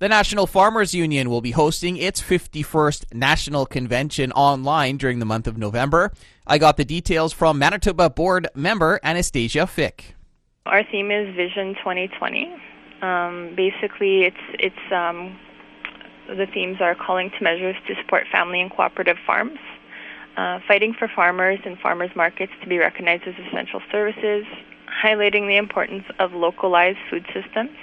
The National Farmers Union will be hosting its 51st National Convention online during the month of November. I got the details from Manitoba Board member Anastasia Fick. Our theme is Vision 2020. Um, basically, it's it's um, the themes are calling to measures to support family and cooperative farms, uh, fighting for farmers and farmers markets to be recognized as essential services, highlighting the importance of localized food systems,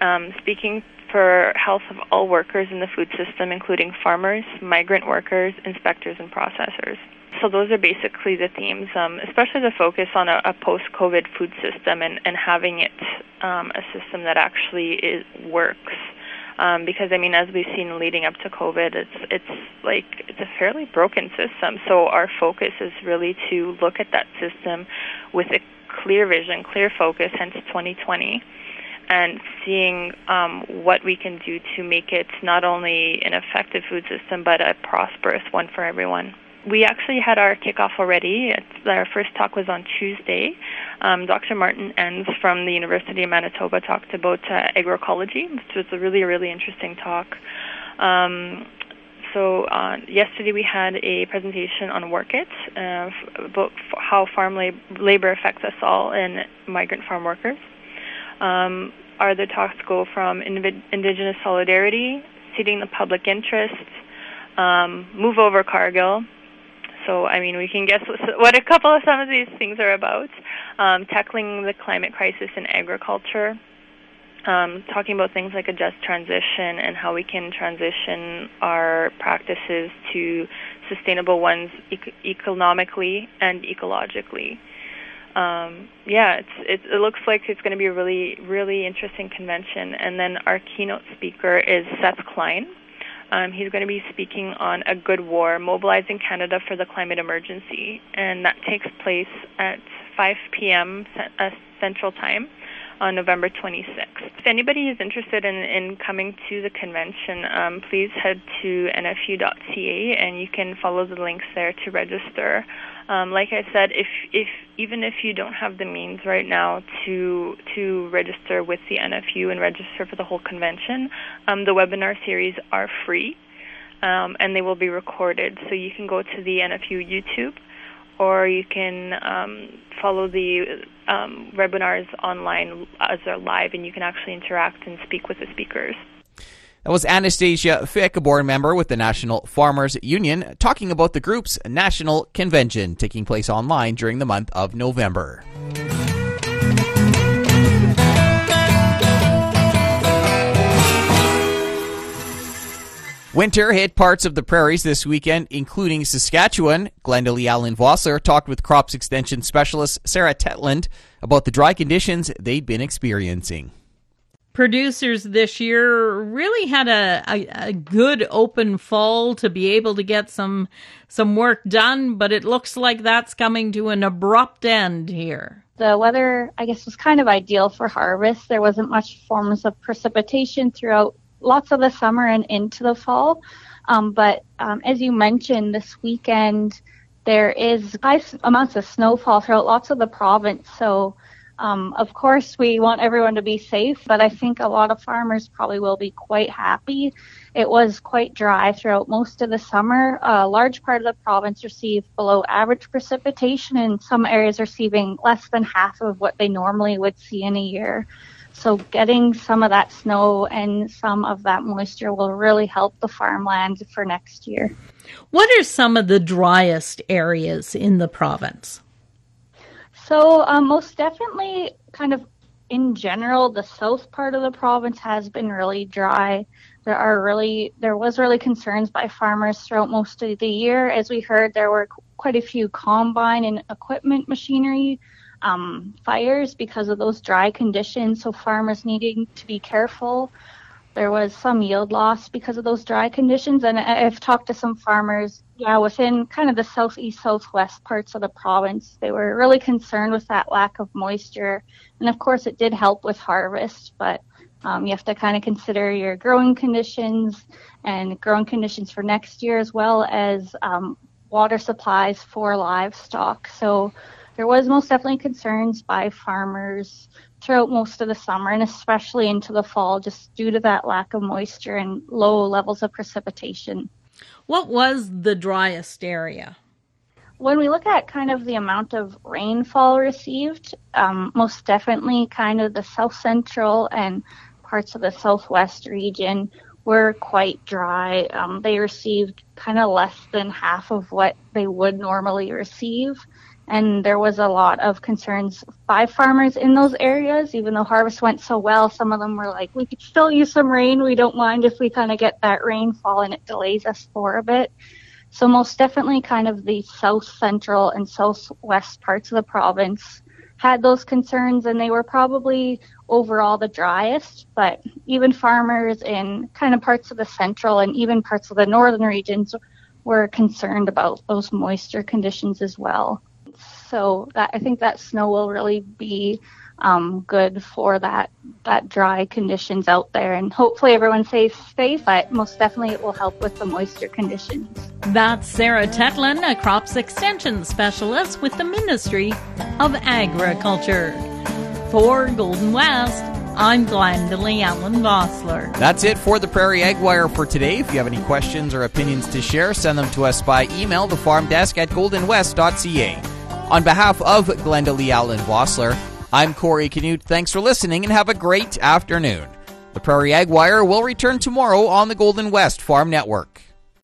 um, speaking for health of all workers in the food system, including farmers, migrant workers, inspectors, and processors. So those are basically the themes, um, especially the focus on a, a post-COVID food system and, and having it um, a system that actually is, works. Um, because I mean, as we've seen leading up to COVID, it's it's like it's a fairly broken system. So our focus is really to look at that system with a clear vision, clear focus, hence 2020 and seeing um, what we can do to make it not only an effective food system but a prosperous one for everyone. We actually had our kickoff already. It's, our first talk was on Tuesday. Um, Dr. Martin Entz from the University of Manitoba talked about uh, agroecology, which was a really, really interesting talk. Um, so uh, yesterday we had a presentation on Work It, uh, about how farm lab- labor affects us all and migrant farm workers. Um, the talks go from Indigenous solidarity, seating the public interest, um, move over Cargill. So, I mean, we can guess what a couple of some of these things are about. Um, tackling the climate crisis in agriculture, um, talking about things like a just transition and how we can transition our practices to sustainable ones economically and ecologically um, yeah, it's, it, it looks like it's going to be a really, really interesting convention. And then our keynote speaker is Seth Klein. Um, he's going to be speaking on a good war, mobilizing Canada for the climate emergency, and that takes place at 5 p.m. Uh, Central Time on November 26th. If anybody is interested in, in coming to the convention, um, please head to nfu.ca and you can follow the links there to register. Um, like I said, if if even if you don't have the means right now to to register with the NFU and register for the whole convention, um, the webinar series are free, um, and they will be recorded. So you can go to the NFU YouTube, or you can um, follow the um, webinars online as they're live, and you can actually interact and speak with the speakers. That was Anastasia Fick, a board member with the National Farmers Union, talking about the group's national convention taking place online during the month of November. Winter hit parts of the prairies this weekend, including Saskatchewan. Glendalee Allen Vossler talked with crops extension specialist Sarah Tetland about the dry conditions they'd been experiencing producers this year really had a, a, a, good open fall to be able to get some some work done, but it looks like that's coming to an abrupt end here. The weather, I guess, was kind of ideal for harvest. There wasn't much forms of precipitation throughout lots of the summer and into the fall. Um, but um, as you mentioned, this weekend there is high amounts of snowfall throughout lots of the province. So um, of course, we want everyone to be safe, but I think a lot of farmers probably will be quite happy. It was quite dry throughout most of the summer. A large part of the province received below average precipitation, and some areas receiving less than half of what they normally would see in a year. So getting some of that snow and some of that moisture will really help the farmland for next year. What are some of the driest areas in the province? So, um, most definitely, kind of in general, the south part of the province has been really dry. There are really, there was really concerns by farmers throughout most of the year. As we heard, there were quite a few combine and equipment machinery um, fires because of those dry conditions. So farmers needing to be careful there was some yield loss because of those dry conditions. And I've talked to some farmers, yeah, within kind of the southeast, southwest parts of the province. They were really concerned with that lack of moisture. And of course, it did help with harvest, but um, you have to kind of consider your growing conditions and growing conditions for next year, as well as um, water supplies for livestock. So there was most definitely concerns by farmers throughout most of the summer and especially into the fall just due to that lack of moisture and low levels of precipitation. What was the driest area? When we look at kind of the amount of rainfall received, um, most definitely kind of the south central and parts of the southwest region were quite dry. Um, they received kind of less than half of what they would normally receive. And there was a lot of concerns by farmers in those areas, even though harvest went so well. Some of them were like, we could still use some rain. We don't mind if we kind of get that rainfall and it delays us for a bit. So most definitely kind of the south central and southwest parts of the province had those concerns and they were probably overall the driest, but even farmers in kind of parts of the central and even parts of the northern regions were concerned about those moisture conditions as well. So that, I think that snow will really be um, good for that that dry conditions out there, and hopefully everyone stays safe. But most definitely, it will help with the moisture conditions. That's Sarah Tetland, a crops extension specialist with the Ministry of Agriculture. For Golden West, I'm Glendalee Allen Vossler. That's it for the Prairie Ag Wire for today. If you have any questions or opinions to share, send them to us by email, the farm desk at goldenwest.ca. On behalf of Glendalee Allen Vossler, I'm Corey Canute. Thanks for listening and have a great afternoon. The Prairie Ag Wire will return tomorrow on the Golden West Farm Network.